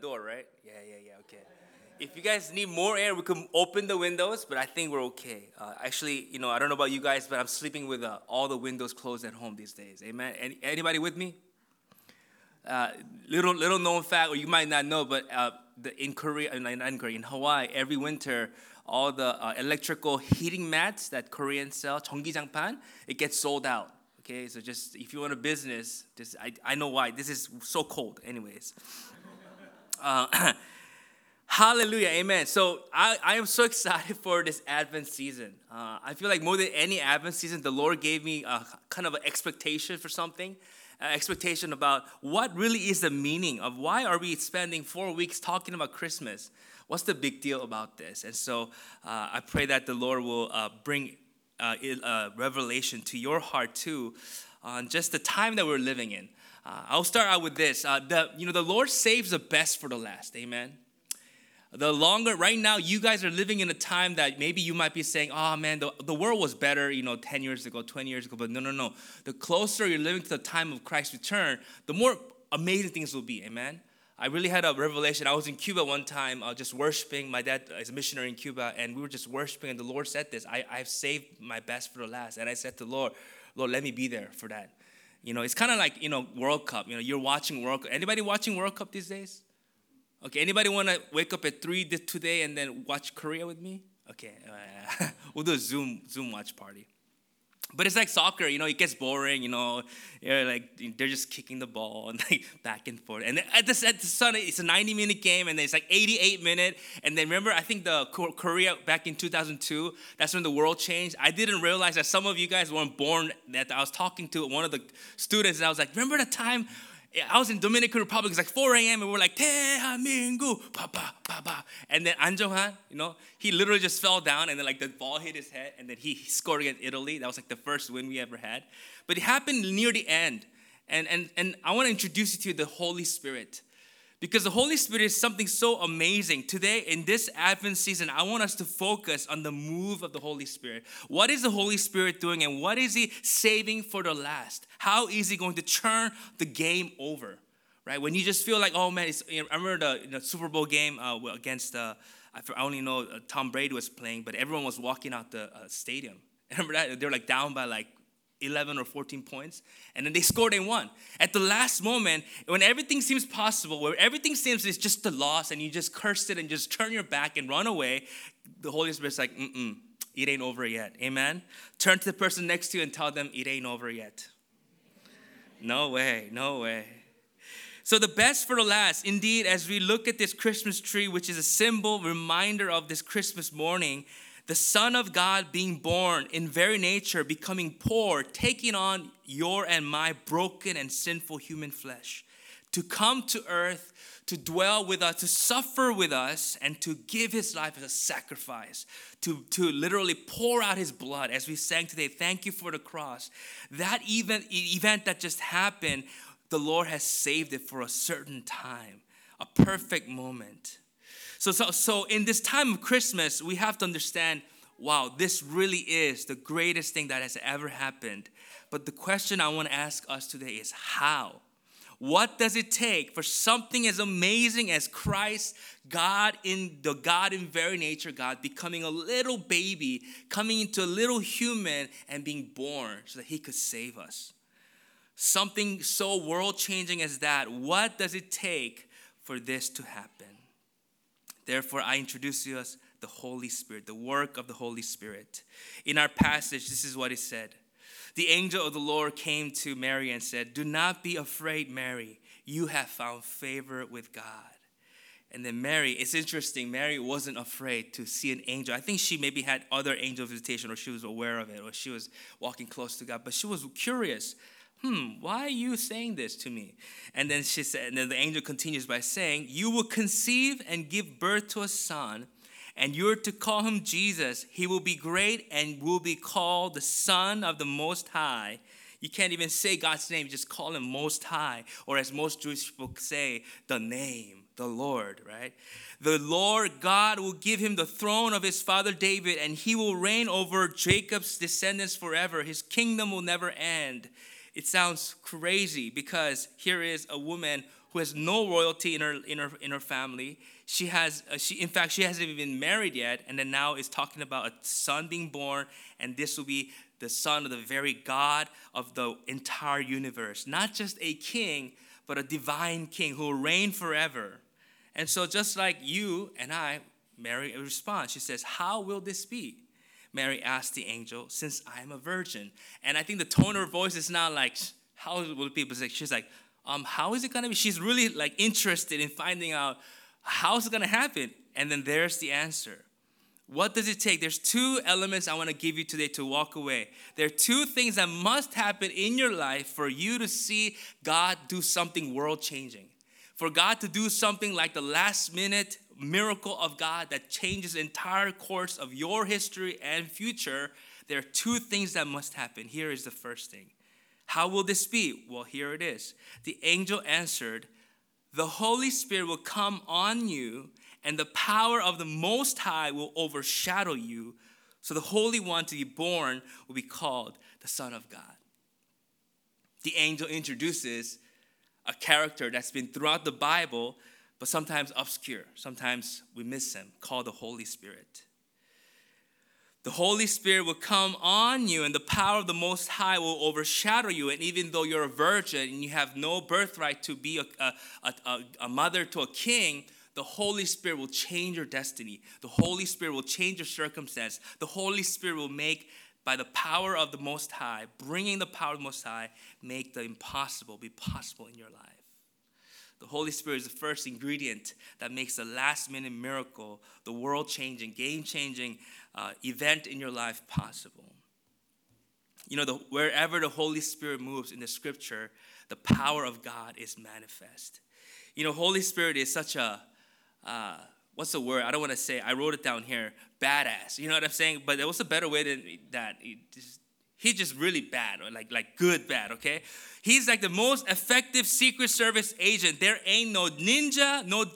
door, right? Yeah, yeah, yeah. Okay. If you guys need more air, we can open the windows, but I think we're okay. Uh, actually, you know, I don't know about you guys, but I'm sleeping with uh, all the windows closed at home these days. Amen. Any, anybody with me? Uh, little little known fact, or you might not know, but uh, the, in Korea, in, in Korea, in Hawaii, every winter, all the uh, electrical heating mats that Koreans sell, 전기장판, it gets sold out. Okay, so just if you want a business, just I, I know why. This is so cold, anyways. Uh, hallelujah, amen. So I, I am so excited for this Advent season. Uh, I feel like more than any Advent season, the Lord gave me a, kind of an expectation for something, an expectation about what really is the meaning of why are we spending four weeks talking about Christmas? What's the big deal about this? And so uh, I pray that the Lord will uh, bring uh, uh, revelation to your heart too on just the time that we're living in. Uh, I'll start out with this. Uh, the, you know, the Lord saves the best for the last. Amen. The longer, right now, you guys are living in a time that maybe you might be saying, oh man, the, the world was better, you know, 10 years ago, 20 years ago. But no, no, no. The closer you're living to the time of Christ's return, the more amazing things will be. Amen. I really had a revelation. I was in Cuba one time, uh, just worshiping. My dad is a missionary in Cuba, and we were just worshiping, and the Lord said this I, I've saved my best for the last. And I said to the Lord, Lord, let me be there for that. You know, it's kind of like, you know, World Cup. You know, you're watching World Cup. Anybody watching World Cup these days? Okay, anybody want to wake up at 3 today and then watch Korea with me? Okay, we'll do a Zoom Zoom watch party. But it's like soccer, you know, it gets boring, you know, you're like they're just kicking the ball and like back and forth. And at the, at the sun, it's a 90 minute game and it's like 88 minute. And then remember, I think the Korea back in 2002, that's when the world changed. I didn't realize that some of you guys weren't born. That I was talking to one of the students and I was like, remember the time I was in Dominican Republic. It's like 4 a.m. and we're like Tehamingu, papa, papa. And then Ahn Jung-hwan, you know, he literally just fell down and then like the ball hit his head and then he scored against Italy. That was like the first win we ever had. But it happened near the end. And and and I want to introduce you to the Holy Spirit. Because the Holy Spirit is something so amazing. Today, in this Advent season, I want us to focus on the move of the Holy Spirit. What is the Holy Spirit doing and what is He saving for the last? How is He going to turn the game over? Right? When you just feel like, oh man, I remember the, the, Super Bowl game uh, against, uh, I only know uh, Tom Brady was playing, but everyone was walking out the uh, stadium. Remember that? They were like down by like 11 or 14 points, and then they scored and won. At the last moment, when everything seems possible, where everything seems it's just a loss, and you just curse it and just turn your back and run away, the Holy Spirit's like, mm-mm, it ain't over yet. Amen? Turn to the person next to you and tell them, it ain't over yet. No way, no way. So, the best for the last, indeed, as we look at this Christmas tree, which is a symbol, reminder of this Christmas morning, the Son of God being born in very nature, becoming poor, taking on your and my broken and sinful human flesh, to come to earth, to dwell with us, to suffer with us, and to give his life as a sacrifice, to, to literally pour out his blood, as we sang today. Thank you for the cross. That event, event that just happened, the Lord has saved it for a certain time, a perfect moment. So, so, so in this time of Christmas, we have to understand wow, this really is the greatest thing that has ever happened. But the question I want to ask us today is how? What does it take for something as amazing as Christ, God in the God in very nature, God becoming a little baby, coming into a little human and being born so that he could save us? Something so world changing as that, what does it take for this to happen? Therefore, I introduce to us the Holy Spirit, the work of the Holy Spirit. In our passage, this is what it said The angel of the Lord came to Mary and said, Do not be afraid, Mary. You have found favor with God. And then Mary, it's interesting, Mary wasn't afraid to see an angel. I think she maybe had other angel visitation or she was aware of it or she was walking close to God, but she was curious hmm, why are you saying this to me? And then she said, and then the angel continues by saying, You will conceive and give birth to a son, and you're to call him Jesus. He will be great and will be called the Son of the Most High. You can't even say God's name, you just call him Most High, or as most Jewish people say, the name, the Lord, right? The Lord God will give him the throne of his father David, and he will reign over Jacob's descendants forever. His kingdom will never end it sounds crazy because here is a woman who has no royalty in her in her in her family. She has uh, she in fact she hasn't even been married yet, and then now is talking about a son being born, and this will be the son of the very God of the entire universe, not just a king, but a divine king who will reign forever. And so, just like you and I, Mary responds. She says, "How will this be?" Mary asked the angel, "Since I am a virgin." And I think the tone of her voice is not like, "How will people say?" She's like um, how is it gonna be? She's really like interested in finding out how's it gonna happen. And then there's the answer. What does it take? There's two elements I want to give you today to walk away. There are two things that must happen in your life for you to see God do something world changing. For God to do something like the last minute miracle of God that changes entire course of your history and future, there are two things that must happen. Here is the first thing how will this be? Well, here it is. The angel answered, The Holy Spirit will come on you, and the power of the Most High will overshadow you. So the Holy One to be born will be called the Son of God. The angel introduces a character that's been throughout the Bible, but sometimes obscure. Sometimes we miss him, called the Holy Spirit the Holy Spirit will come on you, and the power of the Most High will overshadow you. And even though you're a virgin and you have no birthright to be a, a, a, a mother to a king, the Holy Spirit will change your destiny. The Holy Spirit will change your circumstance. The Holy Spirit will make, by the power of the Most High, bringing the power of the Most High, make the impossible be possible in your life. The Holy Spirit is the first ingredient that makes the last minute miracle, the world changing, game changing uh, event in your life possible. You know, the, wherever the Holy Spirit moves in the scripture, the power of God is manifest. You know, Holy Spirit is such a, uh, what's the word? I don't want to say, I wrote it down here, badass. You know what I'm saying? But was a better way than that. Just, he's just really bad, or like, like good bad, okay? He's like the most effective Secret Service agent. There ain't no ninja, no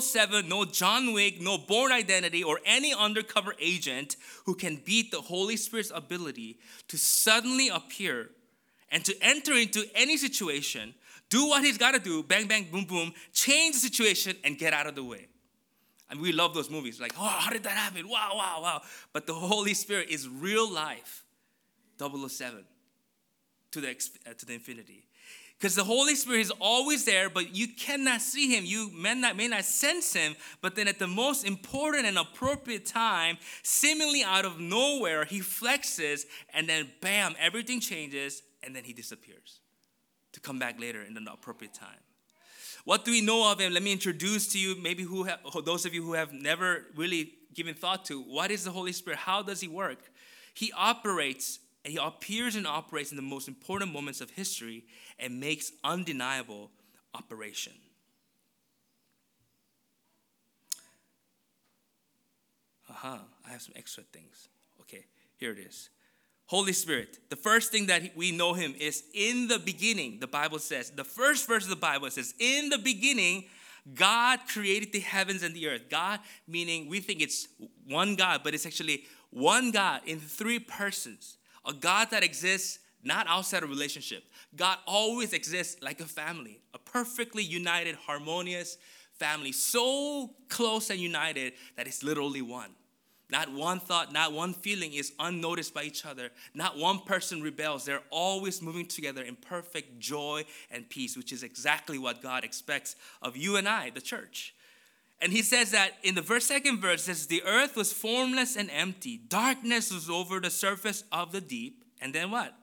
007, no John Wick, no Bourne Identity, or any undercover agent who can beat the Holy Spirit's ability to suddenly appear and to enter into any situation, do what he's got to do, bang, bang, boom, boom, change the situation, and get out of the way. And we love those movies, like, oh, how did that happen? Wow, wow, wow. But the Holy Spirit is real life 007 to the, uh, to the infinity. Because the Holy Spirit is always there, but you cannot see him. You may not, may not sense him, but then at the most important and appropriate time, seemingly out of nowhere, he flexes, and then bam, everything changes, and then he disappears to come back later in the appropriate time. What do we know of him? Let me introduce to you, maybe who have, those of you who have never really given thought to what is the Holy Spirit? How does he work? He operates he appears and operates in the most important moments of history and makes undeniable operation. Aha, uh-huh, I have some extra things. Okay, here it is. Holy Spirit. The first thing that we know him is in the beginning. The Bible says, the first verse of the Bible says, in the beginning, God created the heavens and the earth. God meaning we think it's one God, but it's actually one God in three persons a God that exists not outside of relationship. God always exists like a family, a perfectly united, harmonious family, so close and united that it's literally one. Not one thought, not one feeling is unnoticed by each other. Not one person rebels. They're always moving together in perfect joy and peace, which is exactly what God expects of you and I, the church. And he says that in the verse second verse says the earth was formless and empty. Darkness was over the surface of the deep. And then what?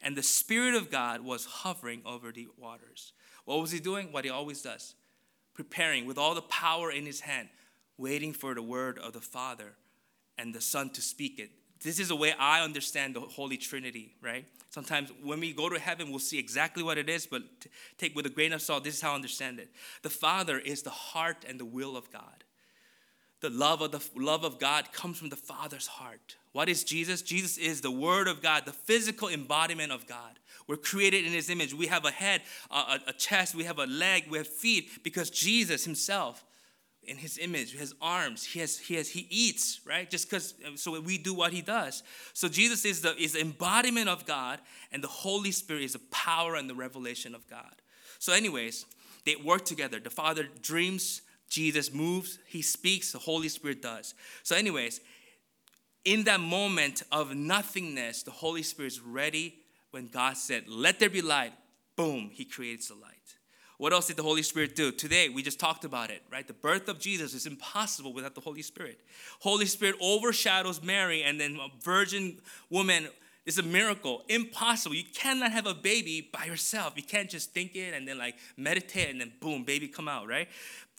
And the Spirit of God was hovering over the waters. What was he doing? What he always does. Preparing with all the power in his hand, waiting for the word of the Father and the Son to speak it. This is the way I understand the Holy Trinity, right? Sometimes when we go to heaven, we'll see exactly what it is, but take with a grain of salt, this is how I understand it. The Father is the heart and the will of God. The love of the love of God comes from the Father's heart. What is Jesus? Jesus is the Word of God, the physical embodiment of God. We're created in His image. We have a head, a, a chest, we have a leg, we have feet, because Jesus Himself in his image, his arms. He has, he has, he eats, right? Just because uh, so we do what he does. So Jesus is the is the embodiment of God, and the Holy Spirit is the power and the revelation of God. So, anyways, They work together. The Father dreams, Jesus moves, He speaks, the Holy Spirit does. So, anyways, in that moment of nothingness, the Holy Spirit is ready when God said, Let there be light. Boom, He creates the light. What else did the Holy Spirit do? Today, we just talked about it, right? The birth of Jesus is impossible without the Holy Spirit. Holy Spirit overshadows Mary, and then a virgin woman is a miracle. Impossible. You cannot have a baby by yourself. You can't just think it and then like meditate and then boom, baby come out, right?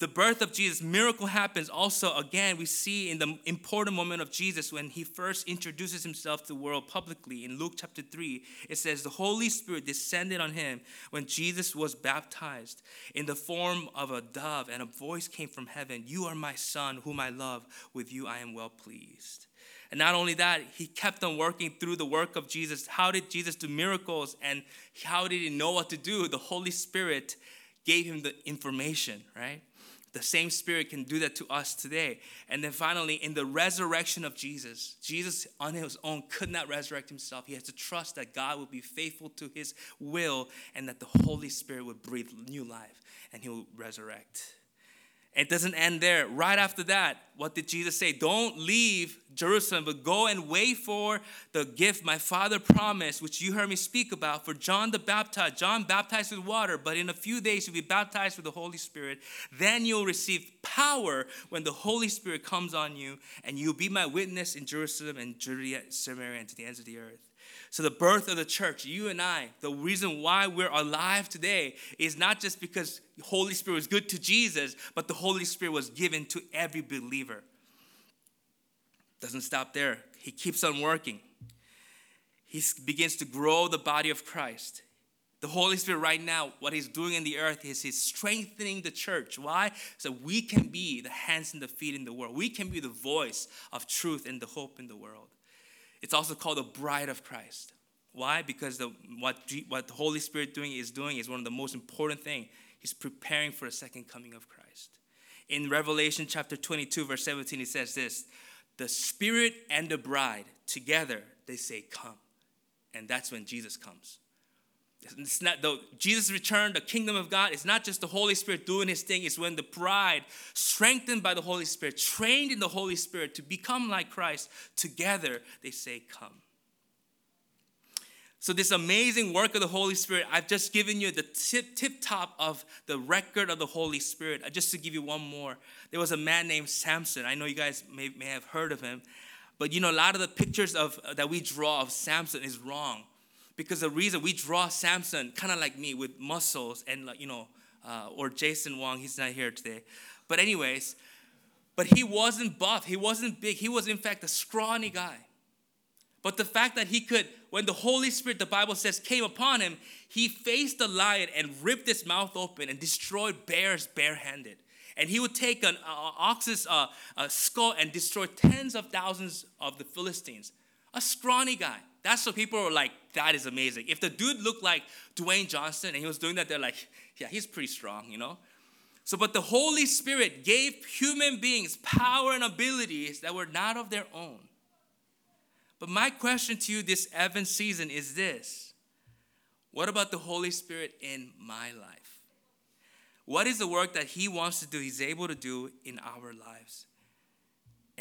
the birth of Jesus, miracle happens also again we see in the important moment of Jesus when he first introduces himself to the world publicly in Luke chapter 3 it says the Holy Spirit descended on him when Jesus was baptized in the form of a dove and a voice came from heaven you are my son whom I love with you I am well pleased and not only that, he kept on working through the work of Jesus. How did Jesus do miracles and how did he know what to do? The Holy Spirit gave him the information, right? The same Spirit can do that to us today. And then finally, in the resurrection of Jesus, Jesus on his own could not resurrect himself. He has to trust that God will be faithful to his will and that the Holy Spirit would breathe new life and he will resurrect. It doesn't end there. Right after that, what did Jesus say? Don't leave Jerusalem, but go and wait for the gift my Father promised, which you heard me speak about. For John the Baptist, John baptized with water, but in a few days you'll be baptized with the Holy Spirit. Then you'll receive power when the Holy Spirit comes on you, and you'll be my witness in Jerusalem and Judea, Samaria, and to the ends of the earth. So, the birth of the church, you and I, the reason why we're alive today is not just because the Holy Spirit was good to Jesus, but the Holy Spirit was given to every believer. Doesn't stop there, He keeps on working. He begins to grow the body of Christ. The Holy Spirit, right now, what He's doing in the earth is He's strengthening the church. Why? So we can be the hands and the feet in the world. We can be the voice of truth and the hope in the world. It's also called the bride of Christ. Why? Because the, what, what the Holy Spirit doing is doing is one of the most important things. He's preparing for the second coming of Christ. In Revelation chapter 22, verse 17, he says this The Spirit and the bride together, they say, Come. And that's when Jesus comes. It's not the Jesus return, the kingdom of God. It's not just the Holy Spirit doing His thing. It's when the bride, strengthened by the Holy Spirit, trained in the Holy Spirit to become like Christ, together they say, "Come." So this amazing work of the Holy Spirit, I've just given you the tip tip top of the record of the Holy Spirit. Uh, just to give you one more, there was a man named Samson. I know you guys may, may have heard of him, but you know a lot of the pictures of uh, that we draw of Samson is wrong because the reason we draw Samson kind of like me with muscles and like you know, uh, or Jason Wong, he's not here today. But anyways, but he wasn't buff. He wasn't big. He was in fact a scrawny guy. But the fact that he could, when the Holy Spirit, the Bible says, came upon him, he faced the lion and ripped its mouth open and destroyed bears barehanded. And he would take an uh, ox's uh, skull and destroy tens of thousands of the Philistines. A scrawny guy. That's what people are like, that is amazing. If the dude looked like Dwayne Johnson and he was doing that, they're like, yeah, he's pretty strong, you know? So, but the Holy Spirit gave human beings power and abilities that were not of their own. But my question to you this Advent season is this What about the Holy Spirit in my life? What is the work that He wants to do, He's able to do in our lives?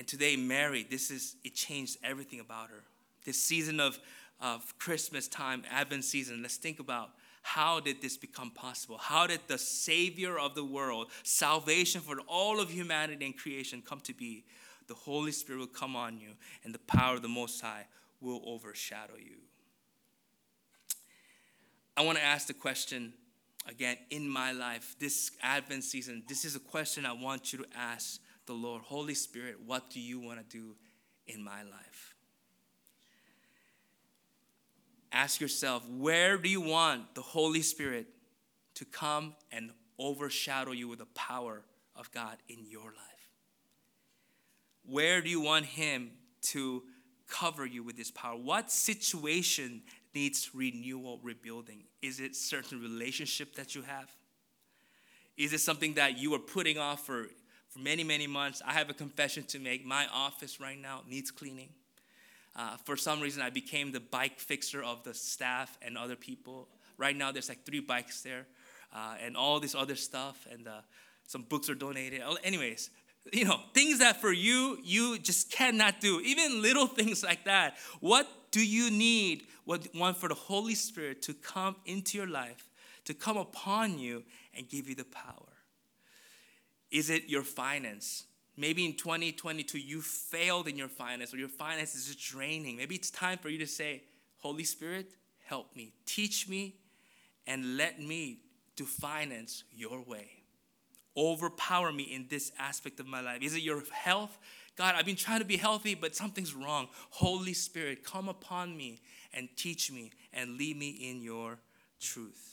And today, Mary, this is, it changed everything about her this season of, of Christmas time, Advent season, let's think about how did this become possible? How did the Savior of the world, salvation for all of humanity and creation come to be? The Holy Spirit will come on you, and the power of the Most High will overshadow you. I want to ask the question again in my life, this Advent season. This is a question I want you to ask the Lord Holy Spirit, what do you want to do in my life? ask yourself where do you want the Holy Spirit to come and overshadow you with the power of God in your life? Where do you want Him to cover you with His power? What situation needs renewal, rebuilding? Is it certain relationship that you have? Is it something that you are putting off for, for many, many months? I have a confession to make. My office right now needs cleaning. Uh, for some reason, I became the bike fixer of the staff and other people. Right now, there's like three bikes there. uh, and all this other stuff, and uh, some books are donated. Anyways, you know, things that for you, you just cannot do, even little things like that. What do you need? What want for the Holy Spirit to come into your life, to come upon you and give you the power? Is it your finance? Maybe in 2022 you failed in your finance or your finance is draining. Maybe it's time for you to say, Holy Spirit, help me, teach me, and let me to finance your way overpower me in this aspect of my life? Is it your health? God, I've been trying to be healthy, but something's wrong. Holy Spirit, come upon me and teach me and lead me in your truth.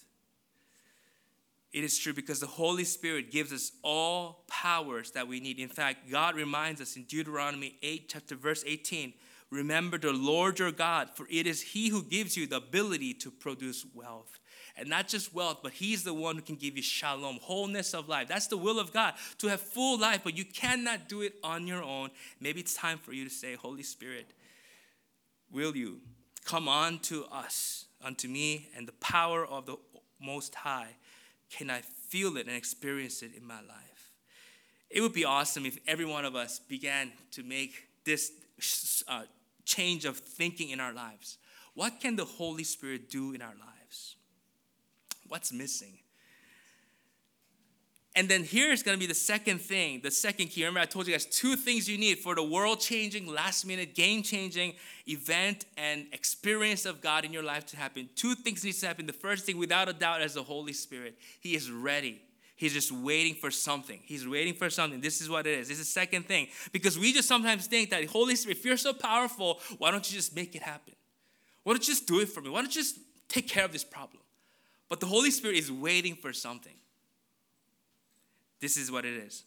It is true because the Holy Spirit gives us all powers that we need. In fact, God reminds us in Deuteronomy 8, chapter verse 18 remember the Lord your God, for it is He who gives you the ability to produce wealth and not just wealth, but He's the one who can give you shalom, wholeness of life. That's the will of God to have full life, but you cannot do it on your own. Maybe it's time for you to say, Holy Spirit, will you come on to us, unto me, and the power of the Most High? Can I feel it and experience it in my life? It would be awesome if every one of us began to make this uh, change of thinking in our lives. What can the Holy Spirit do in our lives? What's missing? And then here's gonna be the second thing, the second key. Remember, I told you guys two things you need for the world changing, last minute, game changing event and experience of God in your life to happen. Two things need to happen. The first thing, without a doubt, is the Holy Spirit. He is ready. He's just waiting for something. He's waiting for something. This is what it is. This is the second thing. Because we just sometimes think that Holy Spirit, if you're so powerful, why don't you just make it happen? Why don't you just do it for me? Why don't you just take care of this problem? But the Holy Spirit is waiting for something. This is what it is.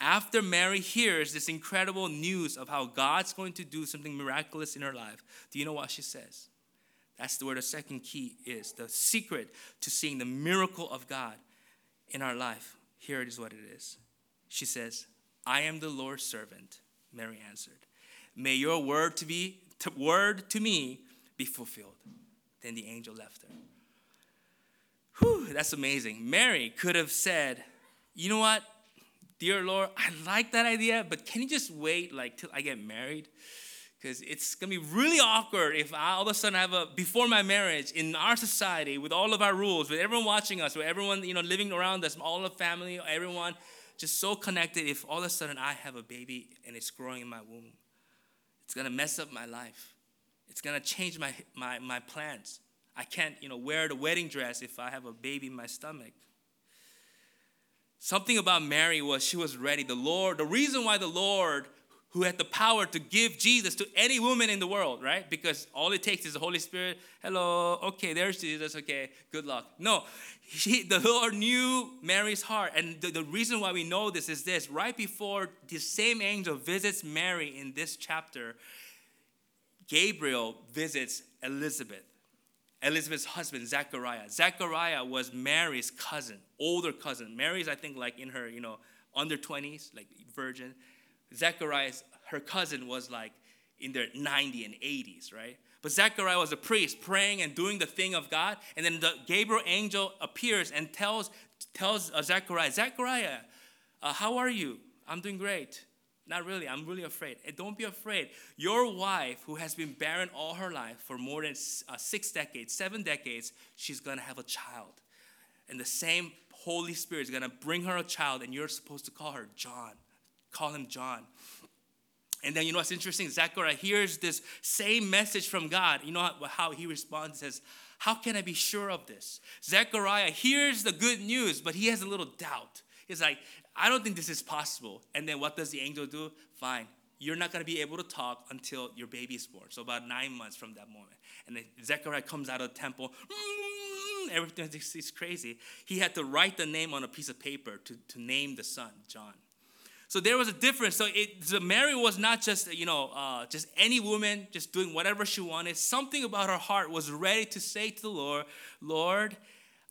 After Mary hears this incredible news of how God's going to do something miraculous in her life, do you know what she says? That's where the second key is the secret to seeing the miracle of God in our life. Here it is what it is. She says, I am the Lord's servant, Mary answered. May your word to be to, word to me be fulfilled. Then the angel left her. Whew, that's amazing. Mary could have said, You know what, dear Lord, I like that idea, but can you just wait like till I get married? Because it's gonna be really awkward if I all of a sudden have a before my marriage in our society with all of our rules, with everyone watching us, with everyone you know living around us, all the family, everyone just so connected. If all of a sudden I have a baby and it's growing in my womb, it's gonna mess up my life. It's gonna change my my my plans. I can't, you know, wear the wedding dress if I have a baby in my stomach. Something about Mary was she was ready. The Lord, the reason why the Lord, who had the power to give Jesus to any woman in the world, right? Because all it takes is the Holy Spirit. Hello, okay, there's Jesus. Okay, good luck. No, he, the Lord knew Mary's heart. And the, the reason why we know this is this right before the same angel visits Mary in this chapter, Gabriel visits Elizabeth. Elizabeth's husband, Zechariah. Zechariah was Mary's cousin, older cousin. Mary's, I think, like in her, you know, under 20s, like virgin. Zechariah's, her cousin was like in their 90 and 80s, right? But Zechariah was a priest praying and doing the thing of God. And then the Gabriel angel appears and tells, tells uh, Zechariah, Zechariah, uh, how are you? I'm doing great. Not really. I'm really afraid. And don't be afraid. Your wife, who has been barren all her life for more than uh, six decades, seven decades, she's to have a child. And the same Holy Spirit is going to bring her a child, and you're supposed to call her John. Call him John. And then you know what's interesting? Zechariah hears this same message from God. You know how he responds? He says, How can I be sure of this? Zechariah hears the good news, but he has a little doubt. He's like, I don't think this is possible. And then what does the angel do? Fine. You're not going to be able to talk until your baby is born. So about nine months from that moment. And then Zechariah comes out of the temple. Mm, everything is crazy. He had to write the name on a piece of paper to, to name the son, John. So there was a difference. So, it, so Mary was not just you know uh, just any woman just doing whatever she wanted. Something about her heart was ready to say to the Lord, Lord,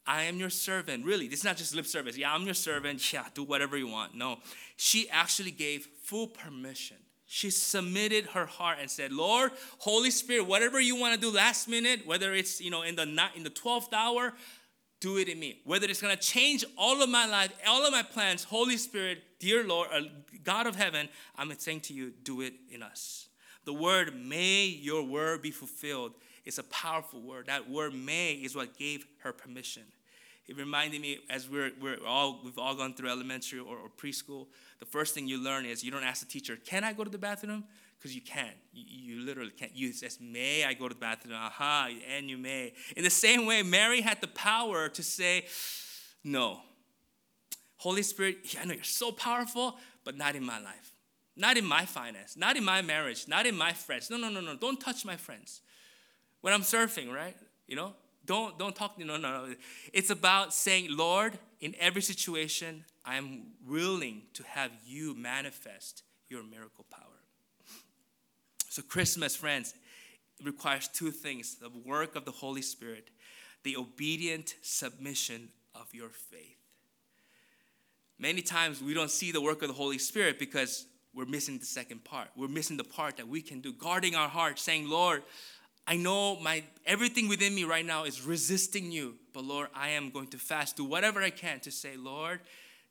I am your servant. Really, this is not just lip service. Yeah, I'm your servant. Yeah, do whatever you want. No, she actually gave full permission. She submitted her heart and said, "Lord, Holy Spirit, whatever you want to do last minute, whether it's you know in the night, in the twelfth hour, do it in me. Whether it's gonna change all of my life, all of my plans, Holy Spirit, dear Lord, uh, God of heaven, I'm saying to you, do it in us. The word, may your word be fulfilled, is a powerful word. That word, may, is what gave her permission. It reminded me as we're, we're all, we've all gone through elementary or, or preschool, the first thing you learn is you don't ask the teacher, can I go to the bathroom? Because you can. You, you, literally can't. You says, may I go to the bathroom? Aha, and you may. In the same way, Mary had the power to say, no. Holy Spirit, I know you're so powerful, but not in my life. Not in my finance, not in my marriage, not in my friends. No, no, no, no. Don't touch my friends. When I'm surfing, right? You know, don't don't talk. No, no, no. It's about saying, Lord, in every situation, I'm willing to have you manifest your miracle power. So, Christmas, friends, requires two things the work of the Holy Spirit, the obedient submission of your faith. Many times we don't see the work of the Holy Spirit because we're missing the second part. We're missing the part that we can do, guarding our heart, saying, Lord, I know my everything within me right now is resisting you, but Lord, I am going to fast, do whatever I can to say, Lord,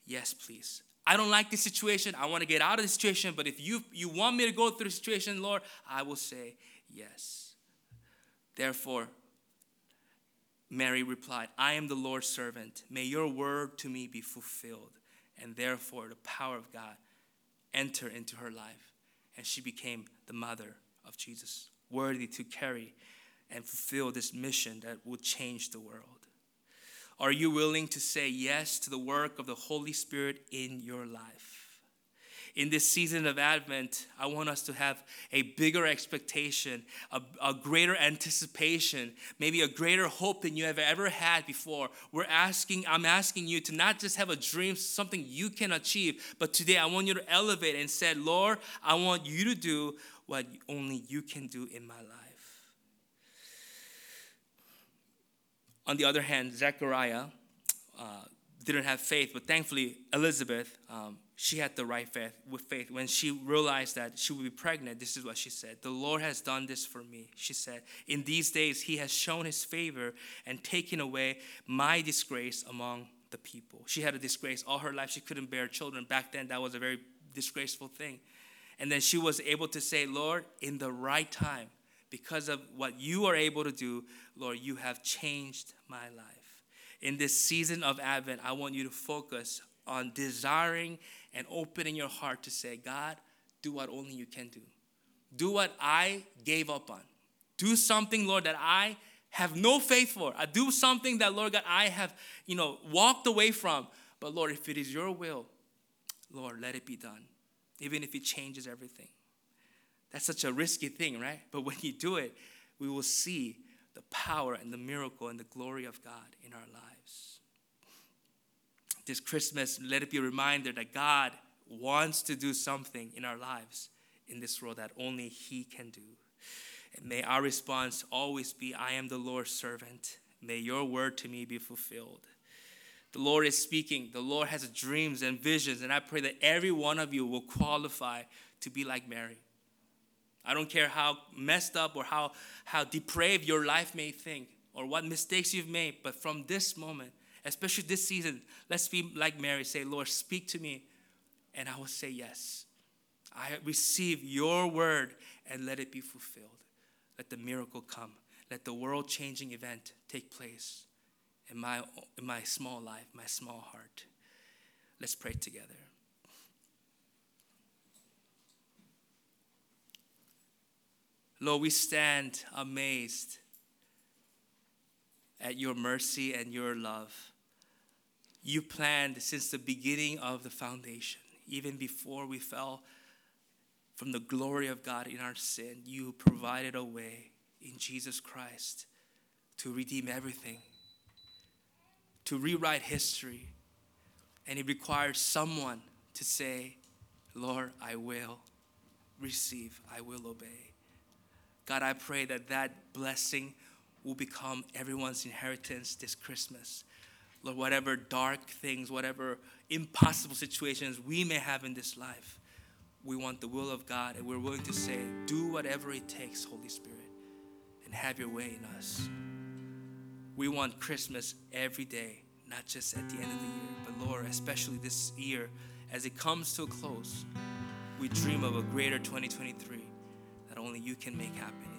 yes, please. I don't like this situation. I want to get out of the situation, but if you you want me to go through the situation, Lord, I will say yes. Therefore, Mary replied, I am the Lord's servant. May your word to me be fulfilled. And therefore, the power of God enter into her life. And she became the mother of Jesus, worthy to carry and fulfill this mission that will change the world. Are you willing to say yes to the work of the Holy Spirit in your life? In this season of Advent, I want us to have a bigger expectation, a, a, greater anticipation, maybe a greater hope than you have ever had before. We're asking, I'm asking you to not just have a dream, something you can achieve, but today I want you to elevate and say, Lord, I want you to do what only you can do in my life. On the other hand, Zechariah uh, didn't have faith, but thankfully, Elizabeth, um, she had the right faith with faith. When she realized that she would be pregnant, this is what she said The Lord has done this for me. She said, In these days, He has shown His favor and taken away my disgrace among the people. She had a disgrace all her life. She couldn't bear children. Back then, that was a very disgraceful thing. And then she was able to say, Lord, in the right time, because of what you are able to do, Lord, you have changed my life. In this season of Advent, I want you to focus on desiring and opening your heart to say, God, do what only you can do. Do what I gave up on. Do something, Lord, that I have no faith for. I do something that, Lord God, I have, you know, walked away from. But Lord, if it is your will, Lord, let it be done, even if it changes everything. That's such a risky thing, right? But when you do it, we will see the power and the miracle and the glory of God in our lives. This Christmas, let it be a reminder that God wants to do something in our lives in this world that only He can do. And may our response always be I am the Lord's servant. May your word to me be fulfilled. The Lord is speaking. The Lord has dreams and visions. And I pray that every one of you will qualify to be like Mary I don't care how messed up or how, how depraved your life may think or what mistakes you've made, but from this moment, especially this season, let's be like Mary, say, Lord, speak to me, and I will say yes. I receive your word and let it be fulfilled. Let the miracle come. Let the world changing event take place in my, in my small life, my small heart. Let's pray together. Lord, we stand amazed at your mercy and your love. You planned since the beginning of the foundation, even before we fell from the glory of God in our sin. You provided a way in Jesus Christ to redeem everything, to rewrite history. And it requires someone to say, Lord, I will receive, I will obey. God, I pray that that blessing will become everyone's inheritance this Christmas. Lord, whatever dark things, whatever impossible situations we may have in this life, we want the will of God and we're willing to say, do whatever it takes, Holy Spirit, and have your way in us. We want Christmas every day, not just at the end of the year. But Lord, especially this year, as it comes to a close, we dream of a greater 2023 that only you can make happen.